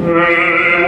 Amen.